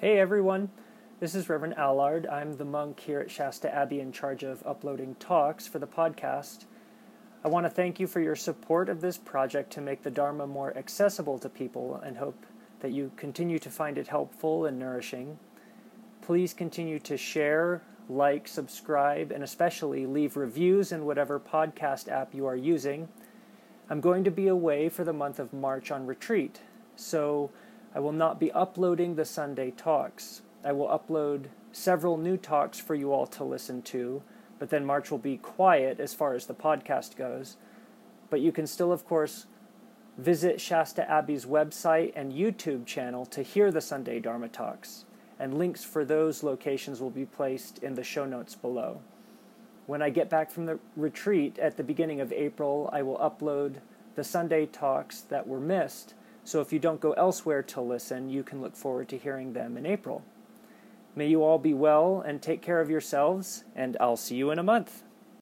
Hey everyone, this is Reverend Allard. I'm the monk here at Shasta Abbey in charge of uploading talks for the podcast. I want to thank you for your support of this project to make the Dharma more accessible to people and hope that you continue to find it helpful and nourishing. Please continue to share, like, subscribe, and especially leave reviews in whatever podcast app you are using. I'm going to be away for the month of March on retreat, so I will not be uploading the Sunday talks. I will upload several new talks for you all to listen to, but then March will be quiet as far as the podcast goes. But you can still, of course, visit Shasta Abbey's website and YouTube channel to hear the Sunday Dharma talks, and links for those locations will be placed in the show notes below. When I get back from the retreat at the beginning of April, I will upload the Sunday talks that were missed so if you don't go elsewhere to listen, you can look forward to hearing them in April. May you all be well and take care of yourselves, and I'll see you in a month.